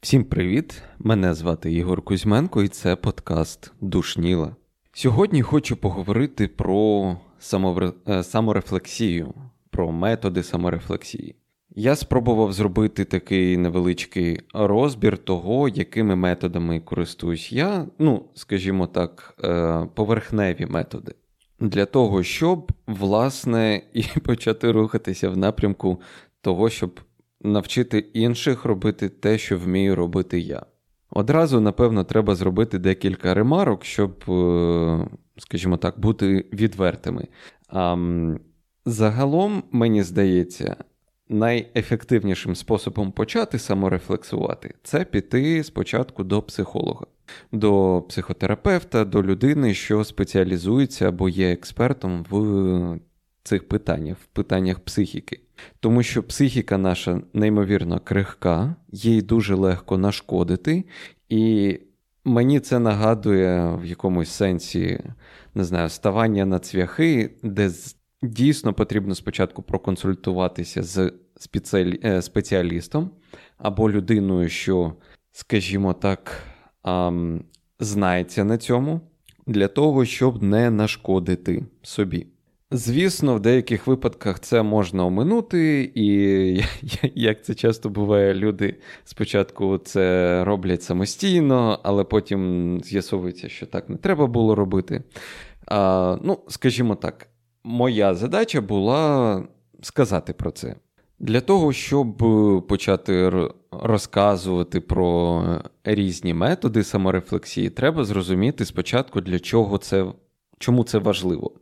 Всім привіт! Мене звати Ігор Кузьменко, і це подкаст Душніла. Сьогодні хочу поговорити про е, саморефлексію, про методи саморефлексії. Я спробував зробити такий невеличкий розбір того, якими методами користуюсь я, ну, скажімо так, е, поверхневі методи. Для того, щоб, власне, і почати рухатися в напрямку того, щоб навчити інших робити те, що вмію робити я. Одразу, напевно, треба зробити декілька ремарок, щоб, е, скажімо так, бути відвертими. А, Загалом, мені здається, найефективнішим способом почати саморефлексувати це піти спочатку до психолога, до психотерапевта, до людини, що спеціалізується або є експертом в цих питаннях, в питаннях психіки. Тому що психіка наша неймовірно крихка, їй дуже легко нашкодити, і мені це нагадує в якомусь сенсі, не знаю, ставання на цвяхи, де дійсно потрібно спочатку проконсультуватися з е, спеціалістом або людиною, що, скажімо так, знається на цьому, для того, щоб не нашкодити собі. Звісно, в деяких випадках це можна оминути, і як це часто буває, люди спочатку це роблять самостійно, але потім з'ясовується, що так не треба було робити. А, Ну, скажімо так, моя задача була сказати про це. Для того, щоб почати розказувати про різні методи саморефлексії, треба зрозуміти спочатку, для чого це, чому це важливо.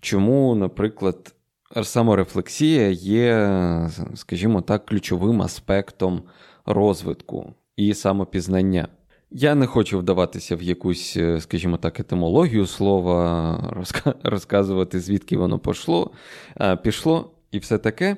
Чому, наприклад, саморефлексія є, скажімо так, ключовим аспектом розвитку і самопізнання. Я не хочу вдаватися в якусь, скажімо так, етимологію слова, розказувати, звідки воно пішло, пішло і все таке.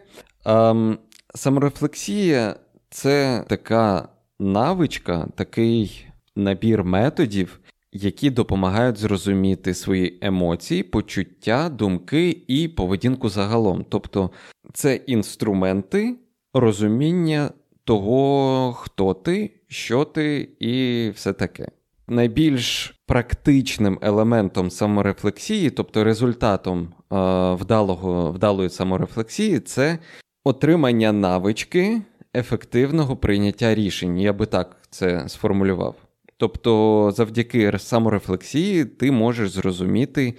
Саморефлексія це така навичка, такий набір методів, які допомагають зрозуміти свої емоції, почуття, думки і поведінку загалом. Тобто це інструменти розуміння того, хто ти, що ти і все таке. Найбільш практичним елементом саморефлексії, тобто результатом е, вдалого, вдалої саморефлексії, це отримання навички ефективного прийняття рішень. Я би так це сформулював. Тобто, завдяки саморефлексії ти можеш зрозуміти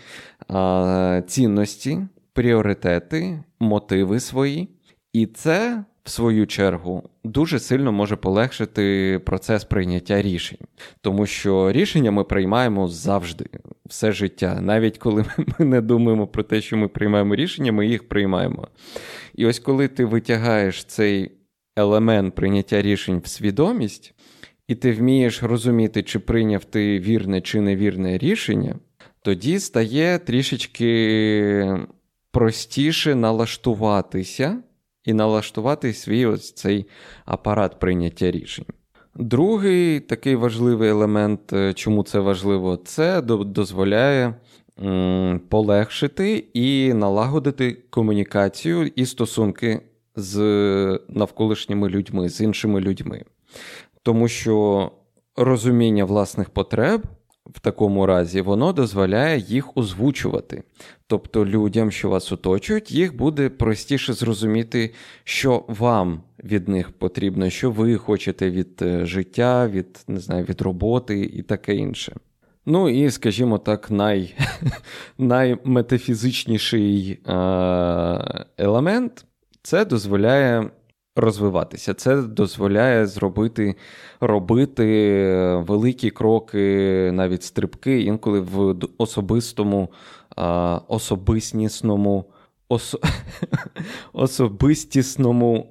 а, цінності, пріоритети, мотиви свої, і це, в свою чергу, дуже сильно може полегшити процес прийняття рішень, тому що рішення ми приймаємо завжди, все життя. Навіть коли ми не думаємо про те, що ми приймаємо рішення, ми їх приймаємо. І ось коли ти витягаєш цей елемент прийняття рішень в свідомість і ти вмієш розуміти, чи прийняв ти вірне чи невірне рішення, тоді стає трішечки простіше налаштуватися і налаштувати свій ось цей апарат прийняття рішень. Другий такий важливий елемент, е, чому це важливо, це дозволяє полегшити і налагодити комунікацію і стосунки з навколишніми людьми, з іншими людьми тому що розуміння власних потреб в такому разі воно дозволяє їх озвучувати. Тобто людям, що вас оточують, їх буде простіше зрозуміти, що вам від них потрібно, що ви хочете від е, життя, від не знаю, від роботи і таке інше. Ну і, скажімо так, най, найметафізичніший е, елемент це дозволяє розвиватися. Це дозволяє зробити, робити великі кроки, навіть стрибки, інколи в особистому, особистісному, ос... особистісному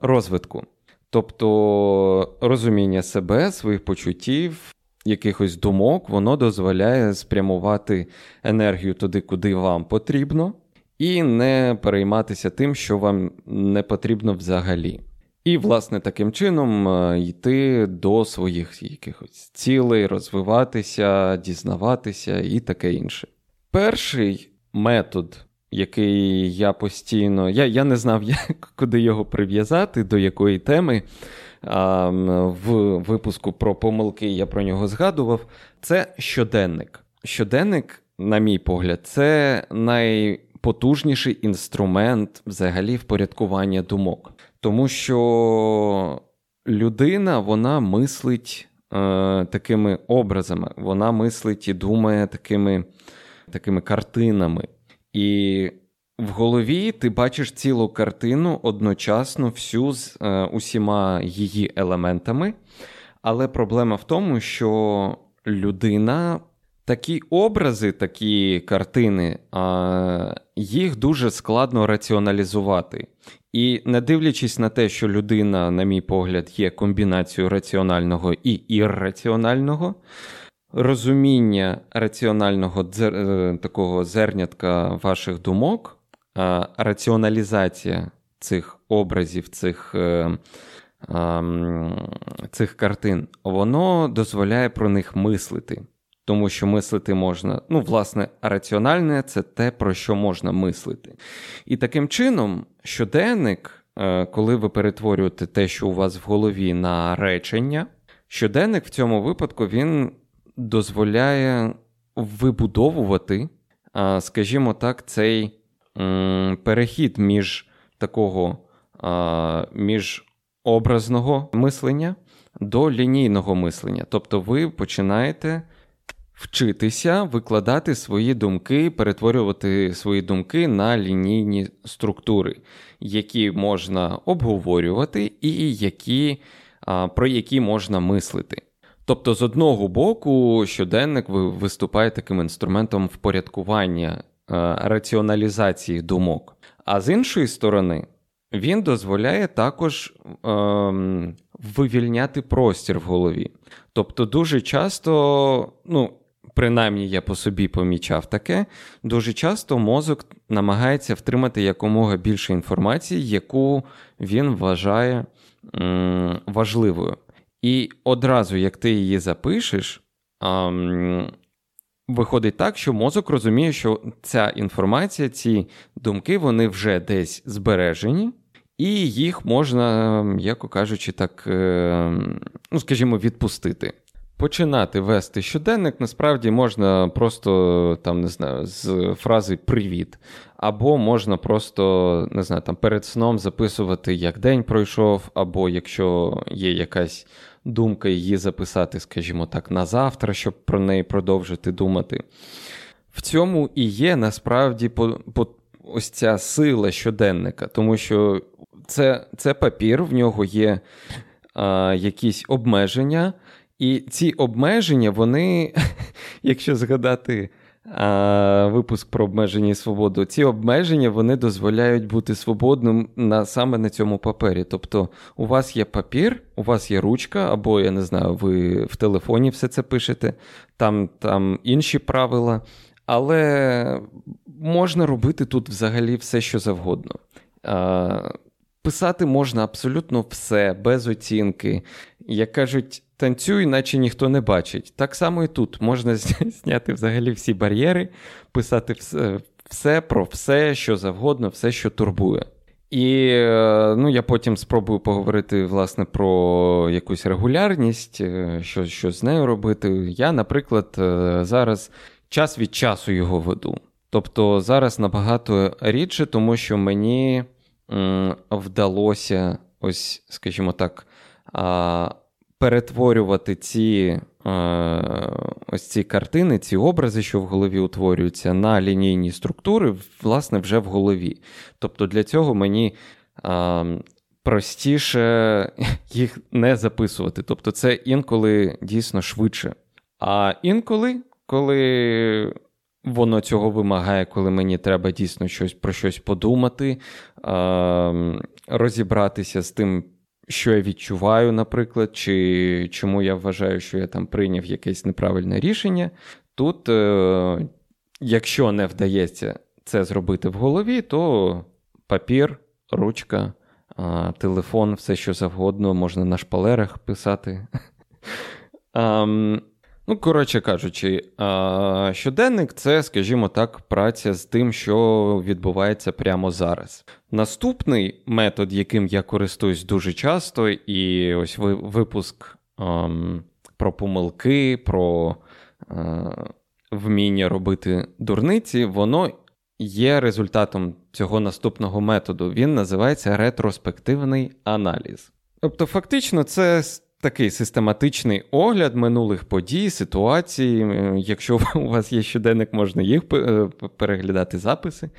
розвитку. Тобто розуміння себе, своїх почуттів. Якихось думок, воно дозволяє спрямувати енергію туди, куди вам потрібно, і не перейматися тим, що вам не потрібно взагалі. І, власне, таким чином е, йти до своїх якихось цілей, розвиватися, дізнаватися і таке інше. Перший метод який я постійно. Я я не знав, як, куди його прив'язати, до якої теми. А, В випуску про помилки я про нього згадував. Це щоденник. Щоденник, на мій погляд, це найпотужніший інструмент взагалі впорядкування думок. Тому що людина вона мислить е, такими образами, вона мислить і думає такими, такими картинами. І в голові ти бачиш цілу картину одночасно всю з е, усіма її елементами. Але проблема в тому, що людина. Такі образи, такі картини, їх дуже складно раціоналізувати. І не дивлячись на те, що людина, на мій погляд, є комбінацією раціонального і ірраціонального, розуміння раціонального дзер... Е, такого зернятка ваших думок, раціоналізація цих образів, цих е, цих картин, воно дозволяє про них мислити. Тому що мислити можна, ну, власне, раціональне це те, про що можна мислити. І таким чином, щоденник, е, коли ви перетворюєте те, що у вас в голові на речення, щоденник в цьому випадку він дозволяє вибудовувати, скажімо так, цей перехід між такого між образного мислення до лінійного мислення. Тобто ви починаєте вчитися викладати свої думки, перетворювати свої думки на лінійні структури, які можна обговорювати, і які, про які можна мислити. Тобто, з одного боку, щоденник виступає таким інструментом впорядкування, раціоналізації думок, а з іншої сторони, він дозволяє також ем, вивільняти простір в голові. Тобто, дуже часто, ну, принаймні я по собі помічав таке, дуже часто мозок намагається втримати якомога більше інформації, яку він вважає м, важливою. І одразу, як ти її запишеш, м, виходить так, що мозок розуміє, що ця інформація, ці думки, вони вже десь збережені. І їх можна, м'яко кажучи, так, е, ну, скажімо, відпустити починати вести щоденник насправді можна просто там не знаю, з фрази Привіт. Або можна просто не знаю, там перед сном записувати, як день пройшов, або якщо є якась думка, її записати, скажімо так, на завтра, щоб про неї продовжити думати. В цьому і є насправді по, по, ось ця сила щоденника, тому що це це папір, в нього є а, якісь обмеження. І ці обмеження, вони, якщо згадати а, випуск про обмеження і свободу, ці обмеження вони дозволяють бути свободним на, саме на цьому папері. Тобто, у вас є папір, у вас є ручка, або, я не знаю, ви в телефоні все це пишете, там, там інші правила. Але можна робити тут взагалі все, що завгодно. А, Писати можна абсолютно все, без оцінки. Як кажуть, танцюй, наче ніхто не бачить. Так само і тут можна зняти взагалі всі бар'єри, писати все, все про все, що завгодно, все, що турбує. І е, ну, я потім спробую поговорити власне про якусь регулярність, е, що що з нею робити. Я, наприклад, е, зараз час від часу його веду. Тобто зараз набагато рідше, тому що мені вдалося, ось, скажімо так, перетворювати ці е, ось ці картини, ці образи, що в голові утворюються, на лінійні структури, власне, вже в голові. Тобто для цього мені е, простіше їх не записувати. Тобто, це інколи дійсно швидше. А інколи, коли. Воно цього вимагає, коли мені треба дійсно щось про щось подумати, розібратися з тим, що я відчуваю, наприклад, чи чому я вважаю, що я там прийняв якесь неправильне рішення. Тут, е, якщо не вдається це зробити в голові, то папір, ручка, е, телефон, все що завгодно, можна на шпалерах писати. Ну, коротше кажучи, щоденник це, скажімо так, праця з тим, що відбувається прямо зараз. Наступний метод, яким я користуюсь дуже часто, і ось випуск ем, про помилки, про е, вміння робити дурниці, воно є результатом цього наступного методу. Він називається ретроспективний аналіз. Тобто, фактично, це такий систематичний огляд минулих подій, ситуацій. Якщо у вас є щоденник, можна їх е, переглядати записи.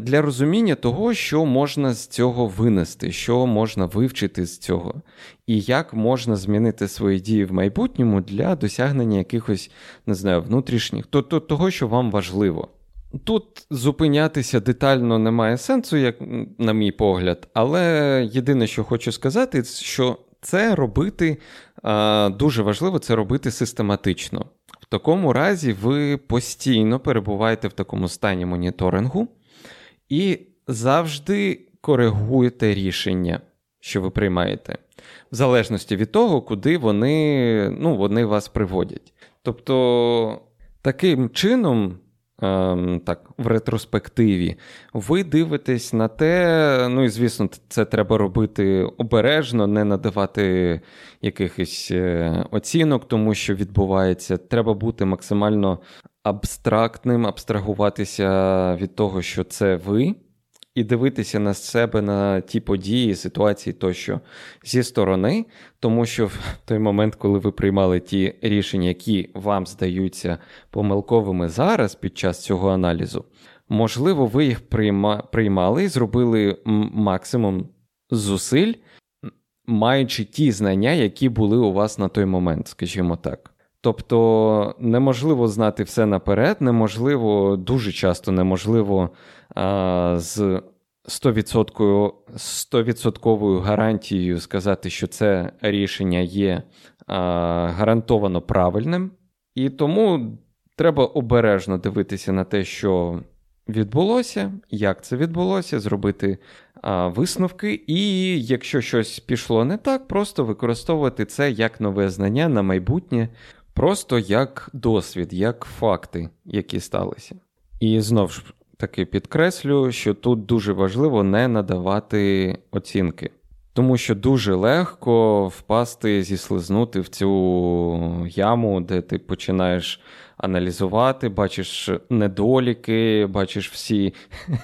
Для розуміння того, що можна з цього винести, що можна вивчити з цього, і як можна змінити свої дії в майбутньому для досягнення якихось, не знаю, внутрішніх, того, що вам важливо. Тут зупинятися детально немає сенсу, як на мій погляд, але єдине, що хочу сказати, що це робити дуже важливо це робити систематично. В такому разі ви постійно перебуваєте в такому стані моніторингу і завжди коригуєте рішення, що ви приймаєте, в залежності від того, куди вони, ну, вони вас приводять. Тобто, таким чином Ем, так, в ретроспективі, ви дивитесь на те, ну і звісно, це треба робити обережно, не надавати якихось е, оцінок, тому що відбувається. Треба бути максимально абстрактним, абстрагуватися від того, що це ви і дивитися на себе на ті події, ситуації тощо зі сторони, тому що в той момент, коли ви приймали ті рішення, які вам здаються помилковими зараз під час цього аналізу, можливо, ви їх приймали і зробили максимум зусиль, маючи ті знання, які були у вас на той момент, скажімо так. Тобто неможливо знати все наперед, неможливо, дуже часто неможливо з 100%, 100% гарантією сказати, що це рішення є гарантовано правильним. І тому треба обережно дивитися на те, що відбулося, як це відбулося, зробити висновки. І якщо щось пішло не так, просто використовувати це як нове знання на майбутнє. Просто як досвід, як факти, які сталися. І знову ж таки підкреслю, що тут дуже важливо не надавати оцінки, тому що дуже легко впасти, зіслизнути в цю яму, де ти починаєш аналізувати, бачиш недоліки, бачиш всі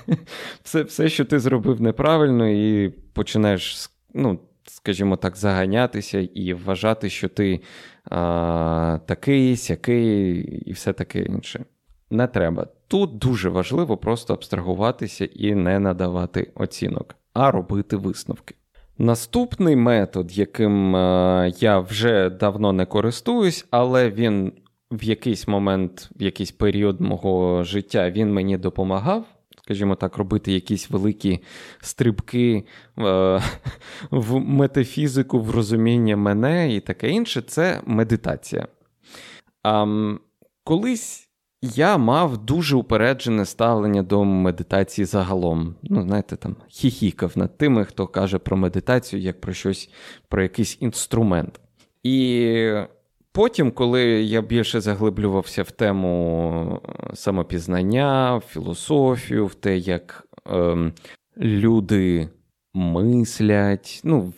все, все, що ти зробив неправильно, і починаєш ну, скажімо так, заганятися і вважати, що ти а, такий, сякий і все таке інше. Не треба. Тут дуже важливо просто абстрагуватися і не надавати оцінок, а робити висновки. Наступний метод, яким е, я вже давно не користуюсь, але він в якийсь момент, в якийсь період мого життя він мені допомагав скажімо так, робити якісь великі стрибки е, в метафізику, в розуміння мене і таке інше, це медитація. А, Колись. Я мав дуже упереджене ставлення до медитації загалом. Ну, знаєте, там хіхікав над тими, хто каже про медитацію як про щось, про якийсь інструмент. І Потім, коли я більше заглиблювався в тему е, самопізнання, в філософію, в те, як е, люди мислять, ну, в,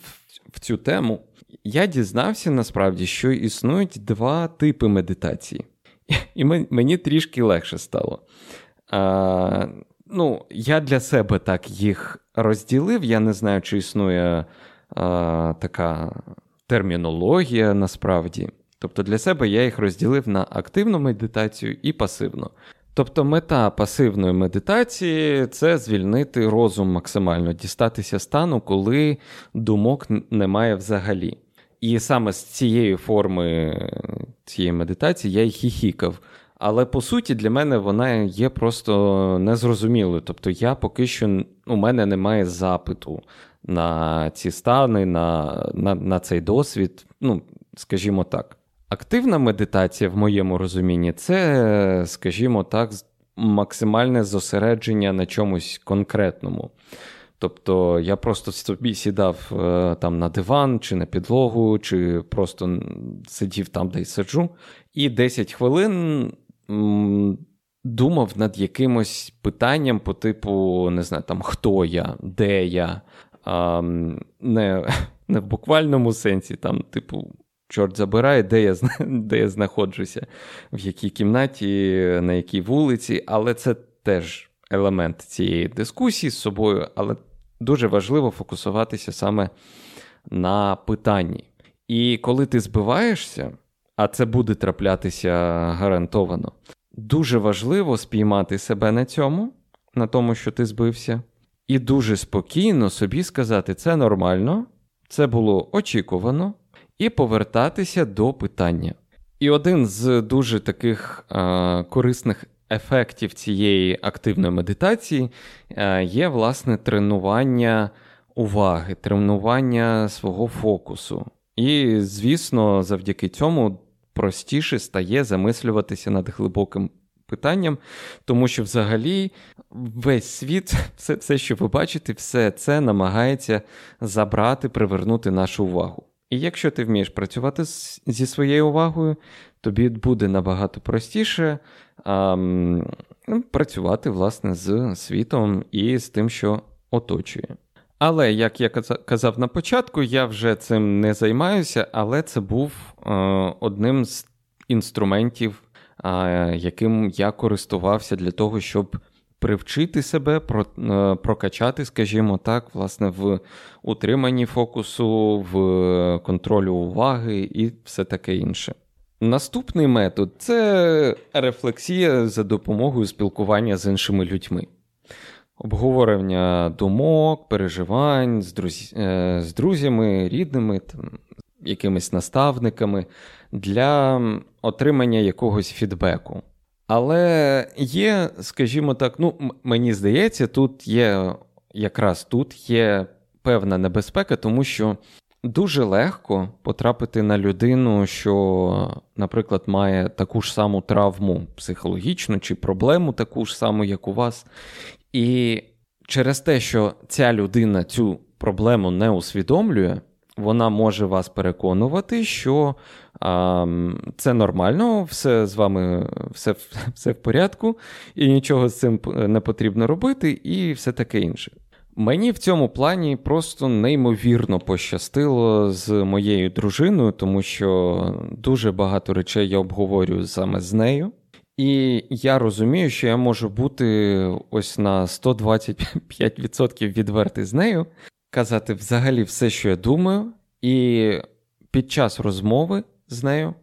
в цю тему, я дізнався насправді, що існують два типи медитації. І мені трішки легше стало. А, Ну, Я для себе так їх розділив. Я не знаю, чи існує а, така термінологія насправді. Тобто для себе я їх розділив на активну медитацію і пасивну. Тобто мета пасивної медитації це звільнити розум максимально, дістатися стану, коли думок немає взагалі. І саме з цієї форми цієї медитації я й хіхікав. Але по суті для мене вона є просто незрозумілою. Тобто, я поки що у мене немає запиту на ці стани, на, на, на цей досвід, ну, скажімо так. Активна медитація, в моєму розумінні, це, скажімо так, максимальне зосередження на чомусь конкретному. Тобто я просто собі сідав е, там на диван чи на підлогу, чи просто сидів там, де й сиджу, і 10 хвилин думав над якимось питанням по типу, не знаю, там хто я, де я, не, не в буквальному сенсі, там, типу, чорт забирає, де я де я знаходжуся, в якій кімнаті, на якій вулиці, але це теж елемент цієї дискусії з собою, але дуже важливо фокусуватися саме на питанні. І коли ти збиваєшся, а це буде траплятися гарантовано, дуже важливо спіймати себе на цьому, на тому, що ти збився, і дуже спокійно собі сказати, це нормально, це було очікувано, і повертатися до питання. І один з дуже таких е, корисних ефектів цієї активної медитації е, є, власне, тренування уваги, тренування свого фокусу. І, звісно, завдяки цьому простіше стає замислюватися над глибоким питанням, тому що взагалі весь світ, все, все, що ви бачите, все це намагається забрати, привернути нашу увагу. І якщо ти вмієш працювати зі своєю увагою, тобі буде набагато простіше працювати власне з світом і з тим, що оточує. Але, як я казав на початку, я вже цим не займаюся, але це був е, одним з інструментів, е, яким я користувався для того, щоб привчити себе, е, прокачати, скажімо так, власне, в утриманні фокусу, в контролю уваги і все таке інше. Наступний метод це рефлексія за допомогою спілкування з іншими людьми. Обговорення думок, переживань з, друз... Е, з друзями, рідними, там, якимись наставниками для отримання якогось фідбеку. Але є, скажімо так, ну, мені здається, тут є якраз тут є певна небезпека, тому що дуже легко потрапити на людину, що, наприклад, має таку ж саму травму психологічну чи проблему таку ж саму, як у вас. І через те, що ця людина цю проблему не усвідомлює, вона може вас переконувати, що а, це нормально, все з вами все, все в порядку, і нічого з цим не потрібно робити, і все таке інше. Мені в цьому плані просто неймовірно пощастило з моєю дружиною, тому що дуже багато речей я обговорюю саме з нею. І я розумію, що я можу бути ось на 125% відвертий з нею, казати взагалі все, що я думаю, і під час розмови з нею,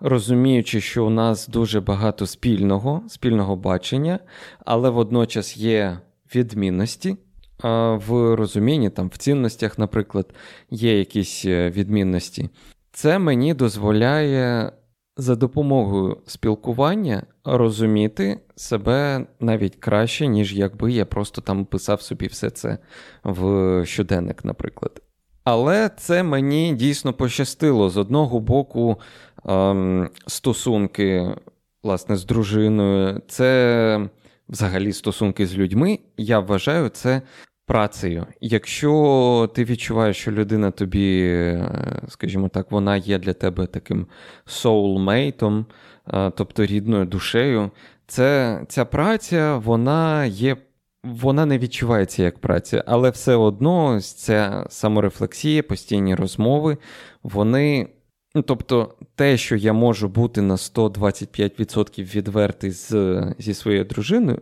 розуміючи, що у нас дуже багато спільного, спільного бачення, але водночас є відмінності. В розумінні, там, в цінностях, наприклад, є якісь е, відмінності. Це мені дозволяє за допомогою спілкування розуміти себе навіть краще, ніж якби я просто там писав собі все це в щоденник, наприклад. Але це мені дійсно пощастило. З одного боку, ем, стосунки власне, з дружиною, це взагалі стосунки з людьми. Я вважаю це працею. Якщо ти відчуваєш, що людина тобі, е, скажімо так, вона є для тебе таким soulmate, е, тобто рідною душею, це, ця праця, вона є. Вона не відчувається як праця, але все одно ця саморефлексія, постійні розмови, вони. Ну, тобто, те, що я можу бути на 125% відвертий з, зі своєю дружиною,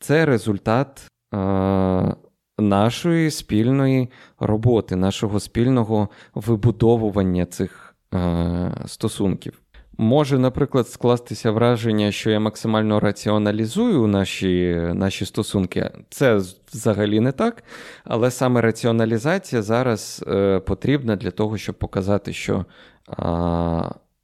це результат е, нашої спільної роботи, нашого спільного вибудовування цих е, стосунків. Може, наприклад, скластися враження, що я максимально раціоналізую наші наші стосунки. Це взагалі не так. Але саме раціоналізація зараз е, потрібна для того, щоб показати, що е,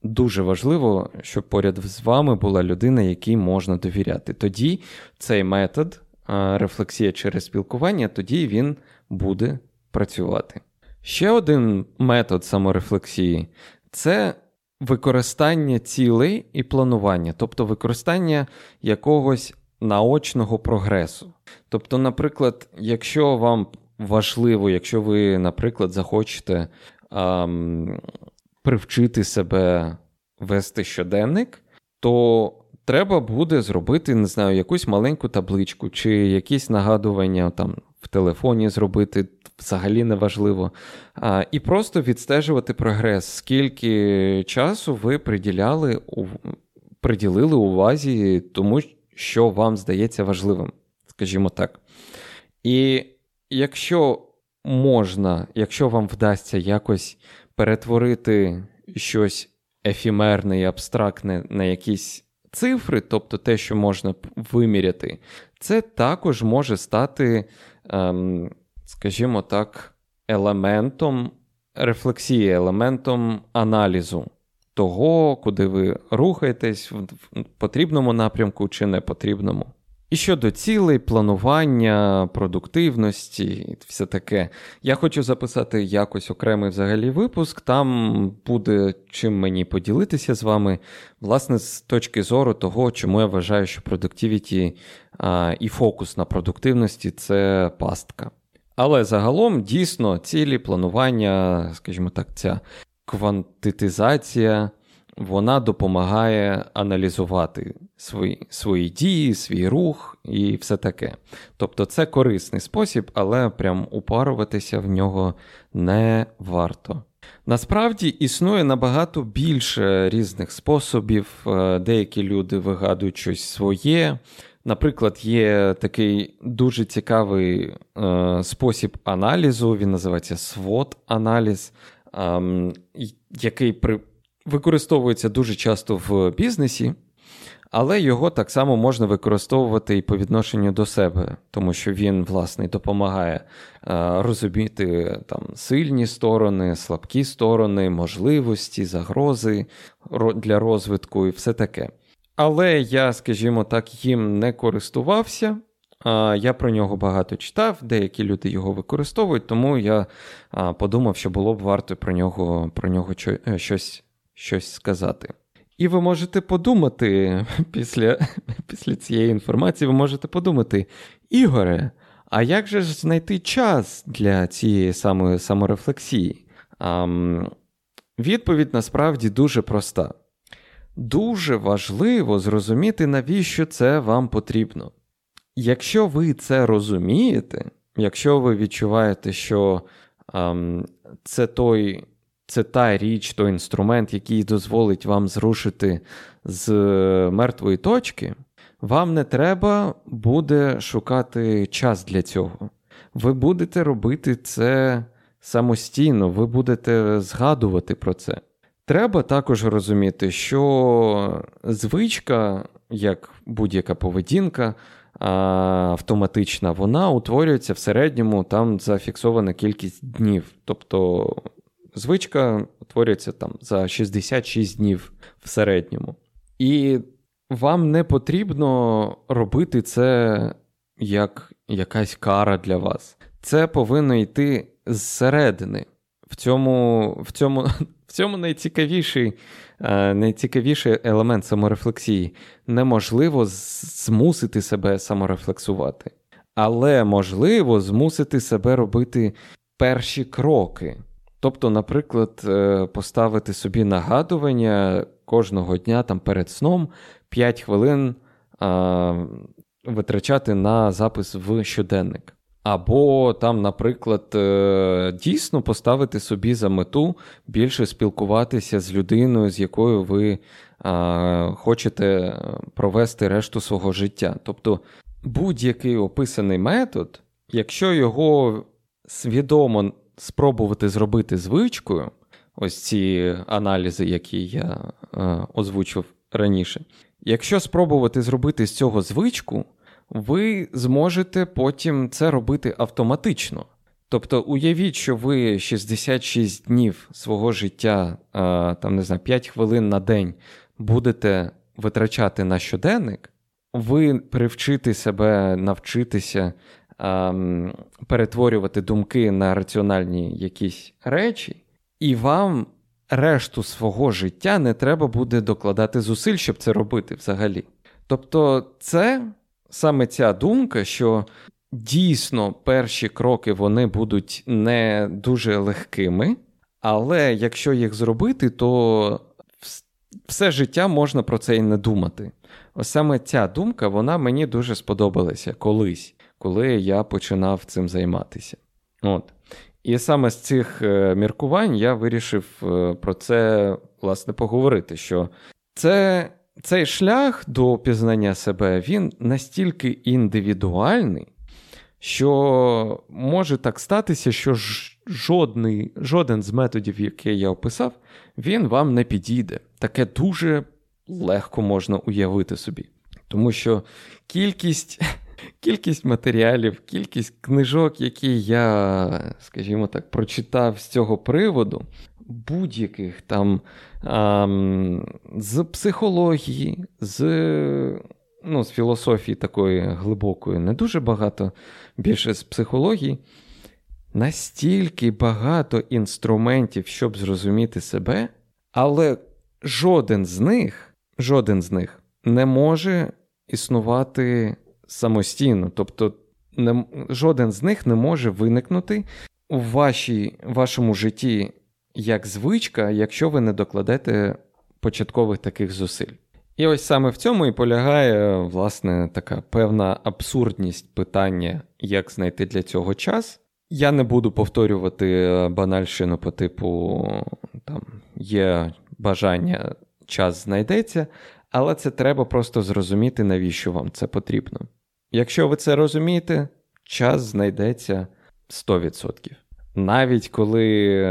дуже важливо, щоб поряд з вами була людина, якій можна довіряти. Тоді цей метод рефлексія через спілкування, тоді він буде працювати. Ще один метод саморефлексії це використання цілей і планування, тобто використання якогось наочного прогресу. Тобто, наприклад, якщо вам важливо, якщо ви, наприклад, захочете ем, привчити себе вести щоденник, то треба буде зробити, не знаю, якусь маленьку табличку чи якісь нагадування там в телефоні зробити, взагалі неважливо. А, І просто відстежувати прогрес, скільки часу ви приділяли, приділили увазі тому, що вам здається важливим, скажімо так. І якщо можна, якщо вам вдасться якось перетворити щось ефімерне і абстрактне на якісь цифри, тобто те, що можна виміряти, це також може стати, ем, скажімо так, елементом рефлексії, елементом аналізу того, куди ви рухаєтесь в потрібному напрямку чи не потрібному. І щодо цілей, планування, продуктивності і все таке, я хочу записати якось окремий взагалі випуск. Там буде чим мені поділитися з вами, власне, з точки зору того, чому я вважаю, що продуктивіті і фокус на продуктивності це пастка. Але загалом дійсно цілі, планування, скажімо так, ця квантитизація вона допомагає аналізувати свої свої дії, свій рух і все таке. Тобто це корисний спосіб, але прям упаруватися в нього не варто. Насправді існує набагато більше різних способів, е, деякі люди вигадують щось своє. Наприклад, є такий дуже цікавий е, спосіб аналізу, він називається SWOT-аналіз, е, який при використовується дуже часто в бізнесі, але його так само можна використовувати і по відношенню до себе, тому що він, власне, допомагає е, розуміти там сильні сторони, слабкі сторони, можливості, загрози для розвитку і все таке. Але я, скажімо так, їм не користувався. Я про нього багато читав, деякі люди його використовують, тому я подумав, що було б варто про нього про нього е, щось щось сказати. І ви можете подумати після після цієї інформації, ви можете подумати, Ігоре, а як же ж знайти час для цієї самої саморефлексії? А, відповідь насправді дуже проста. Дуже важливо зрозуміти, навіщо це вам потрібно. Якщо ви це розумієте, якщо ви відчуваєте, що а, це той це та річ, той інструмент, який дозволить вам зрушити з мертвої точки, вам не треба буде шукати час для цього. Ви будете робити це самостійно, ви будете згадувати про це. Треба також розуміти, що звичка, як будь-яка поведінка, автоматична, вона утворюється в середньому там зафіксована кількість днів. Тобто звичка утворюється там за 66 днів в середньому. І вам не потрібно робити це як якась кара для вас. Це повинно йти зсередини. В цьому в цьому, в цьому найцікавіший е, найцікавіший елемент саморефлексії. Неможливо змусити себе саморефлексувати, але можливо змусити себе робити перші кроки. Тобто, наприклад, е, поставити собі нагадування кожного дня там перед сном 5 хвилин а, витрачати на запис в щоденник. Або там, наприклад, е, дійсно поставити собі за мету більше спілкуватися з людиною, з якою ви а, хочете провести решту свого життя. Тобто будь-який описаний метод, якщо його свідомо спробувати зробити звичкою ось ці аналізи, які я е, озвучив раніше. Якщо спробувати зробити з цього звичку, ви зможете потім це робити автоматично. Тобто, уявіть, що ви 66 днів свого життя, е, там не знаю, 5 хвилин на день будете витрачати на щоденник, ви привчите себе навчитися ем, перетворювати думки на раціональні якісь речі, і вам решту свого життя не треба буде докладати зусиль, щоб це робити взагалі. Тобто, це саме ця думка, що дійсно перші кроки вони будуть не дуже легкими, але якщо їх зробити, то все життя можна про це і не думати. Ось саме ця думка вона мені дуже сподобалася колись, коли я починав цим займатися. От. І саме з цих е, міркувань я вирішив е, про це власне поговорити. що це, Цей шлях до пізнання себе він настільки індивідуальний, що може так статися, що жодний, жоден з методів, який я описав, він вам не підійде. Таке дуже легко можна уявити собі. Тому що кількість кількість матеріалів, кількість книжок, які я, скажімо так, прочитав з цього приводу, будь-яких там а, з психології, з ну, з філософії такої глибокої, не дуже багато, більше з психології. Настільки багато інструментів, щоб зрозуміти себе, але жоден з них, жоден з них не може існувати самостійно. Тобто, не, жоден з них не може виникнути у вашій, вашому житті як звичка, якщо ви не докладете початкових таких зусиль. І ось саме в цьому і полягає, власне, така певна абсурдність питання, як знайти для цього час. Я не буду повторювати банальщину по типу там є бажання, час знайдеться, але це треба просто зрозуміти, навіщо вам це потрібно. Якщо ви це розумієте, час знайдеться 100%. Навіть коли,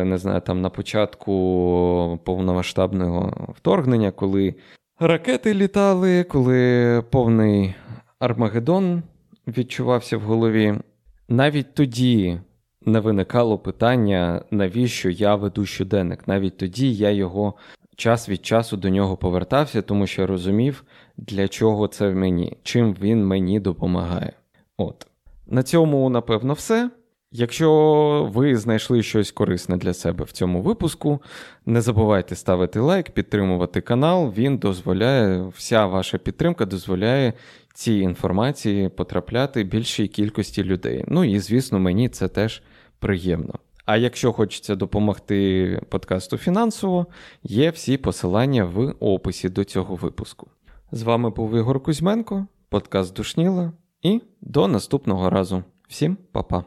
не знаю, там на початку повномасштабного вторгнення, коли ракети літали, коли повний Армагеддон відчувався в голові, навіть тоді не виникало питання, навіщо я веду щоденник. Навіть тоді я його час від часу до нього повертався, тому що розумів, для чого це в мені, чим він мені допомагає. От. На цьому, напевно, все. Якщо ви знайшли щось корисне для себе в цьому випуску, не забувайте ставити лайк, підтримувати канал. Він дозволяє, вся ваша підтримка дозволяє цій інформації потрапляти більшій кількості людей. Ну і, звісно, мені це теж приємно. А якщо хочеться допомогти подкасту фінансово, є всі посилання в описі до цього випуску. З вами був Ігор Кузьменко, подкаст Душніла, і до наступного разу. Всім па-па.